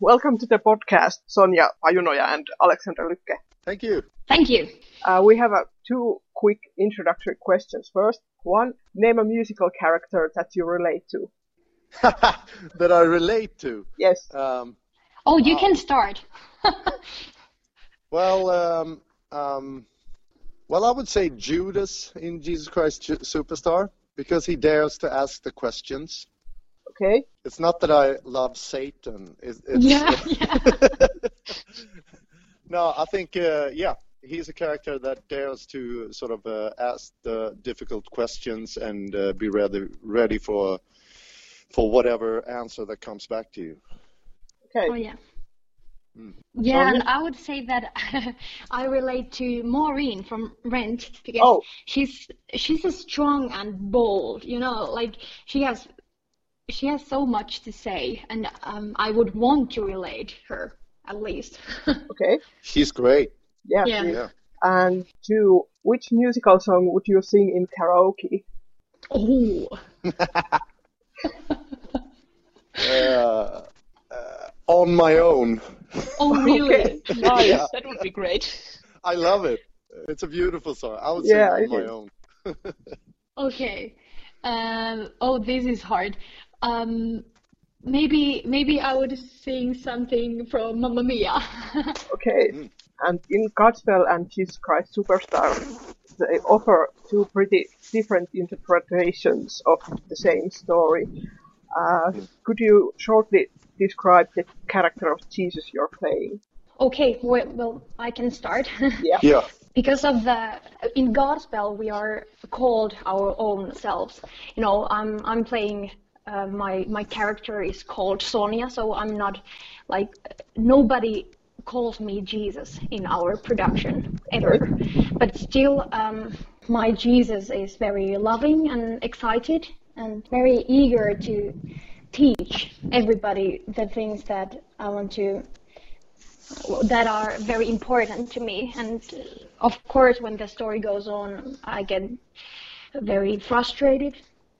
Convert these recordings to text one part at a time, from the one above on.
welcome to the podcast, Sonia Pajunoja and Alexander Lykke. Thank you. Thank you. Uh, we have uh, two quick introductory questions. First, one, name a musical character that you relate to. that I relate to. Yes. Um, Oh, you can start. well, um, um, well, I would say Judas in Jesus Christ Superstar because he dares to ask the questions. Okay. It's not that I love Satan. It's, it's, Yeah, yeah. no, I think uh, yeah, he's a character that dares to sort of uh, ask the difficult questions and uh, be ready ready for for whatever answer that comes back to you. Okay. Oh yeah. Mm. Yeah, Sonia? and I would say that I relate to Maureen from Rent because Oh. she's she's a strong and bold, you know, like she has she has so much to say, and um, I would want to relate her at least. Okay. She's great. Yeah. Yeah. Yeah. And two, which musical song would you sing in karaoke? oh, Uh, uh, on my own. oh really? Nice. Yeah. That would be great. I love it. It's a beautiful song. I would Yeah, sing it on my is. own. Okay. Um, oh, this is hard. Um, maybe maybe I would sing something from Mamma Mia. Okay. And in Godspell and Jesus Christ Superstar, they offer two pretty different interpretations of the same story. Uh, could you shortly describe the character of Jesus you're playing? Okay, well, well, I can start. Yeah. Yeah. because of the in Godspell we are called our own selves. You know, I'm I'm playing uh, my my character is called Sonia, so I'm not like nobody calls me Jesus in our production ever. But still, um, my Jesus is very loving and excited and very eager to teach everybody the things that I want to that are very important to me. And of course, when the story goes on, I get very frustrated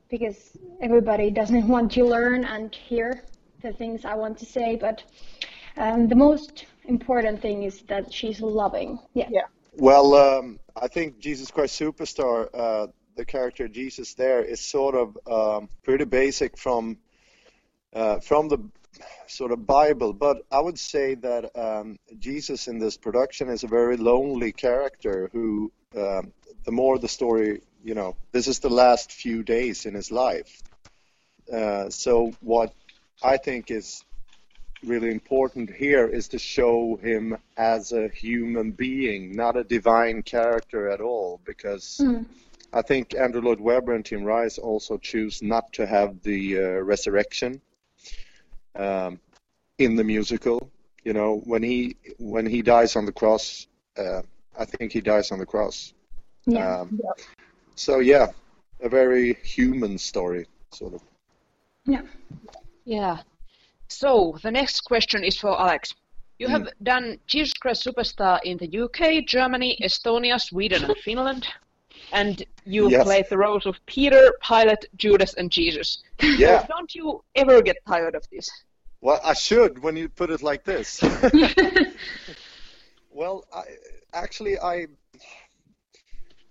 because everybody doesn't want to learn and hear the things I want to say. But um, the most important thing is that she's loving. Yeah. Yeah. Well, um, I think Jesus Christ Superstar, uh, the character Jesus there is sort of um, pretty basic from uh, from the sort of Bible, but I would say that um, Jesus in this production is a very lonely character who, um, the more the story, you know, this is the last few days in his life. Uh, so what I think is really important here is to show him as a human being, not a divine character at all, because Mm. I think Andrew Lloyd Webber and Tim Rice also choose not to have the uh, resurrection um, in the musical. You know, when he when he dies on the cross, uh, I think he dies on the cross. Yeah. Um, so yeah, a very human story, sort of. yeah. Yeah. So the next question is for Alex. You hmm. have done Jesus Christ Superstar in the UK, Germany, Estonia, Sweden, and Finland. And you Yes. played the roles of Peter, Pilate, Judas, and Jesus. Yeah. So don't you ever get tired of this? Well, I should when you put it like this. well, I, actually, I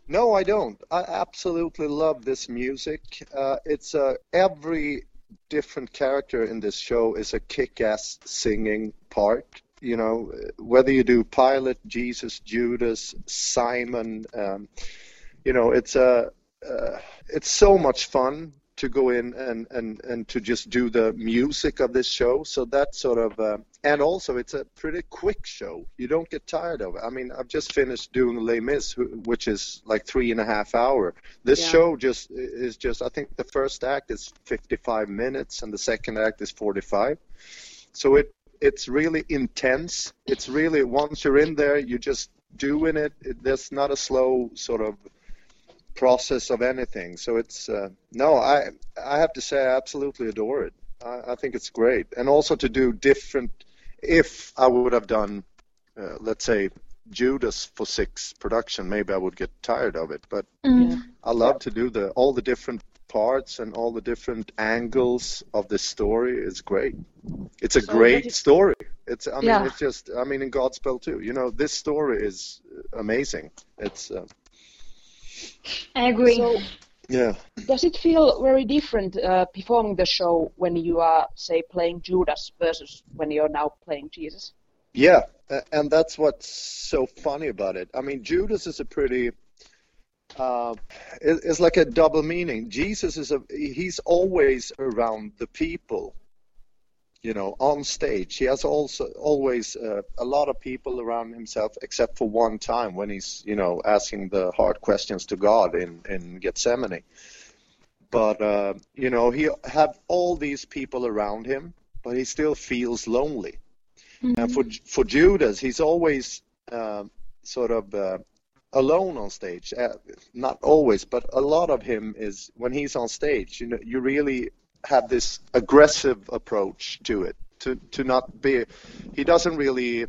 no, I don't. I absolutely love this music. Uh, it's uh, every different character in this show is a kick-ass singing part. You know, whether you do Pilate, Jesus, Judas, Simon, um, you know, it's a uh, it's so much fun to go in and, and, and to just do the music of this show. So that sort of, uh, and also it's a pretty quick show. You don't get tired of it. I mean, I've just finished doing Les Mis, which is like three and a half hour. This Yeah. show just is just, I think the first act is 55 minutes and the second act is 45. So it, it's really intense. It's really, once you're in there, you're just doing it. it there's not a slow sort of process of anything. So it's uh, no, I I have to say I absolutely adore it. I, I think it's great, and also to do different. If I would have done, uh, let's say, Judas for six production, maybe I would get tired of it. But Mm. I love to do the all the different parts and all the different angles of this story is great. It's a So great is- story. It's I mean Yeah. it's just I mean in Godspell too. You know this story is amazing. It's uh, I agree. So, yeah. does it feel very different uh, performing the show when you are, say, playing Judas versus when you're now playing Jesus? Yeah, a- and that's what's so funny about it. I mean, Judas is a pretty. Uh, it- it's like a double meaning. Jesus is a. He's always around the people. You know, on stage. He has also always uh, a lot of people around himself, except for one time when he's, you know, asking the hard questions to God in in Gethsemane. But uh, you know, he have all these people around him, but he still feels lonely. And for for Judas, he's always um, sort of uh, alone on stage. Uh, not always, but a lot of him is when he's on stage. You know, you really have this aggressive approach to it. To to not be, he doesn't really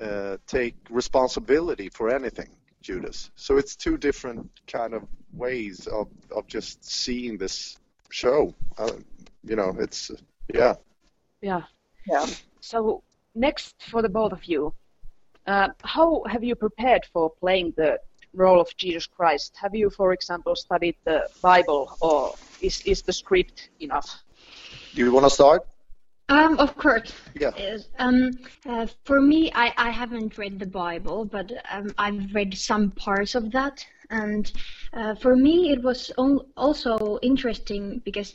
uh, take responsibility for anything. Judas. So it's two different kind of ways of of just seeing this show. Uh, you know, it's yeah. Yeah. Yeah. So next for the both of you, uh, how have you prepared for playing the role of Jesus Christ? Have you, for example, studied the Bible, or is is the script enough? Do you want to start? Um, of course. Yeah. Um, uh, for me, I, I haven't read the Bible, but um, I've read some parts of that. And uh, for me, it was also interesting because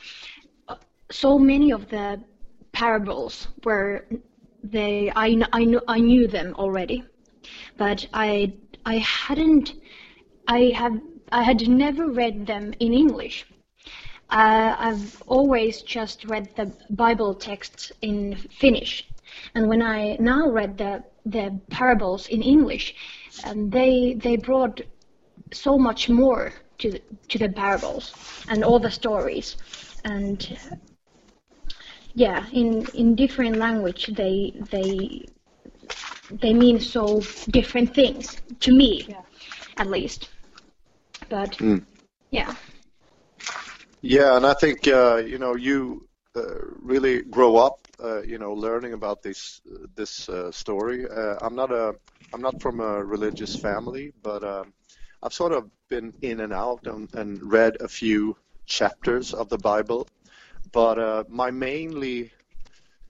uh, so many of the parables were they I, I, knew, I knew them already, but I I hadn't I have I had never read them in English. Uh, I've always just read the Bible texts in Finnish, and when I now read the the parables in English, um, they they brought so much more to the, to the parables and all the stories, and yeah, in in different language they they they mean so different things to me, Yeah. at least. But Mm. yeah. Yeah, and I think uh, you know you uh, really grow up, uh, you know, learning about this this uh, story. Uh, I'm not a I'm not from a religious family, but um, I've sort of been in and out and, and read a few chapters of the Bible. But uh, my mainly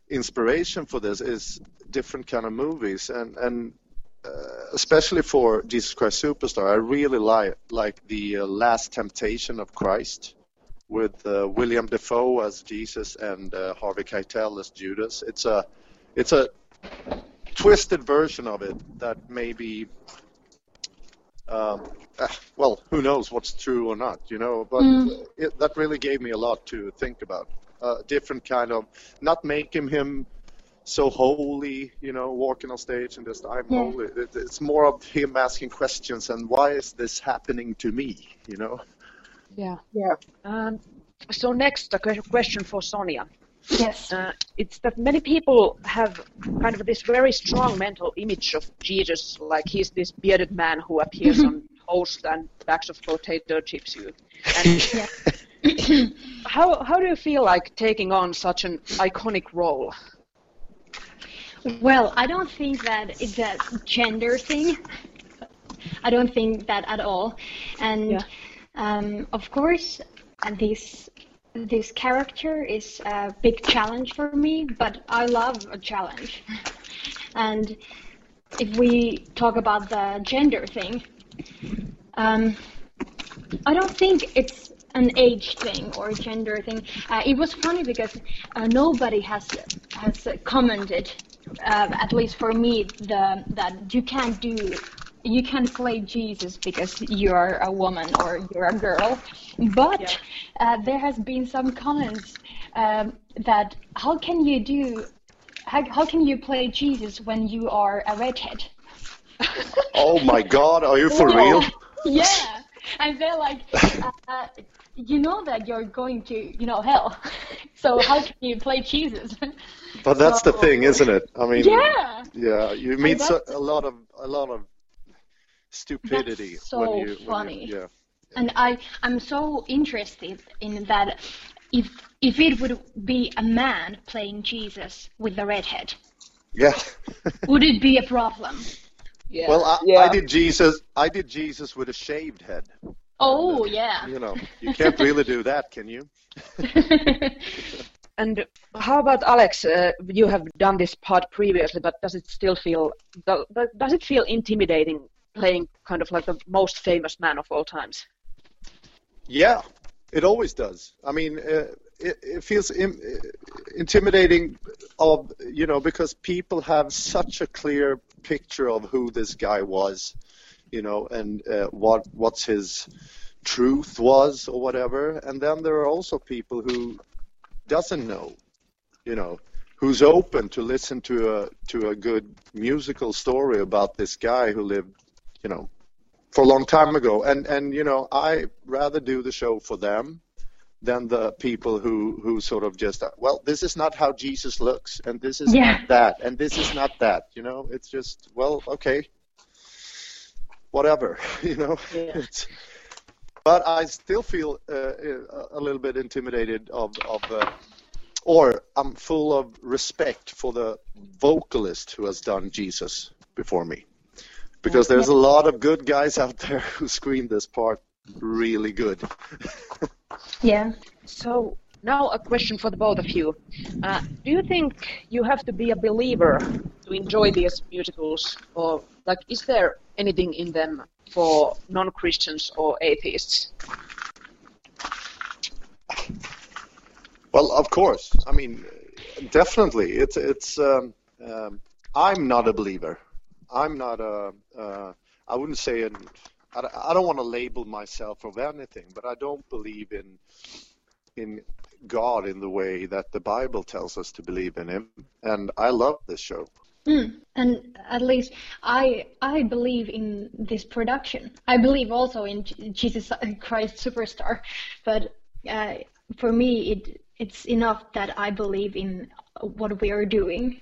inspiration for this is different kind of movies, and and uh, especially for Jesus Christ Superstar, I really like like the uh, Last Temptation of Christ with uh, William Dafoe as Jesus and uh, Harvey Keitel as Judas. It's a it's a twisted version of it that maybe um, uh, well, who knows what's true or not, you know? But Mm. it, that really gave me a lot to think about. Uh, different kind of not making him so holy, you know, walking on stage and just I'm Yeah. holy. It, it's more of him asking questions and why is this happening to me, you know? Yeah. Yeah. Um, so next, a question for Sonia. Yes. Uh, it's that many people have kind of this very strong mental image of Jesus, like he's this bearded man who appears on toast and bags of potato chips. You. And how how do you feel like taking on such an iconic role? Well, I don't think that it's a gender thing. I don't think that at all. And Yeah. Um, of course, this this character is a big challenge for me, but I love a challenge. and if we talk about the gender thing, um, I don't think it's an age thing or a gender thing. Uh, it was funny because uh, nobody has has commented, uh, at least for me, the that you can't do. You can't play Jesus because you're a woman or you're a girl, but uh, there has been some comments um, that how can you do, how, how can you play Jesus when you are a redhead? Oh my God, are you for Yeah. real? Yeah, and they're like, uh, you know that you're going to, you know, hell. So how can you play Jesus? But that's the thing, isn't it? I mean, yeah, yeah, you meet so, a lot of a lot of stupidity That's so when you when you- funny. yeah. And I I'm so interested in that if if it would be a man playing Jesus with the red head, Yeah. would it be a problem? Yeah. Well, I, Yeah. I did Jesus. I did Jesus with a shaved head. Oh yeah. You know, you can't really do that, can you? And how about Alex? Uh, you have done this part previously, but does it still feel does it feel intimidating playing kind of like the most famous man of all times? Yeah, it always does. I mean, uh, it, it feels Im- intimidating of you know because people have such a clear picture of who this guy was, you know, and uh, what what's his truth was or whatever. And then there are also people who doesn't know, you know, who's open to listen to a to a good musical story about this guy who lived, you know, for a long time ago. And and you know, I rather do the show for them than the people who who sort of just well, this is not how Jesus looks, and this is Yeah. not that, and this is not that. You know, it's just well, okay, whatever. You know, Yeah. But I still feel uh, a- a little bit intimidated of of. Uh, or I'm full of respect for the vocalist who has done Jesus before me. Because there's a lot of good guys out there who scream this part really good. yeah. So now a question for the both of you. Uh, do you think you have to be a believer to enjoy these musicals, or like is there anything in them for non-Christians or atheists? Well, of course. I mean, definitely. It's it's. Um, um, I'm not a believer. I'm not a. Uh, I wouldn't say an. I, I don't want to label myself of anything, but I don't believe in in God in the way that the Bible tells us to believe in Him. And I love this show. Mm. And at least I I believe in this production. I believe also in Jesus Christ Superstar, but uh, for me it it's enough that I believe in what we are doing.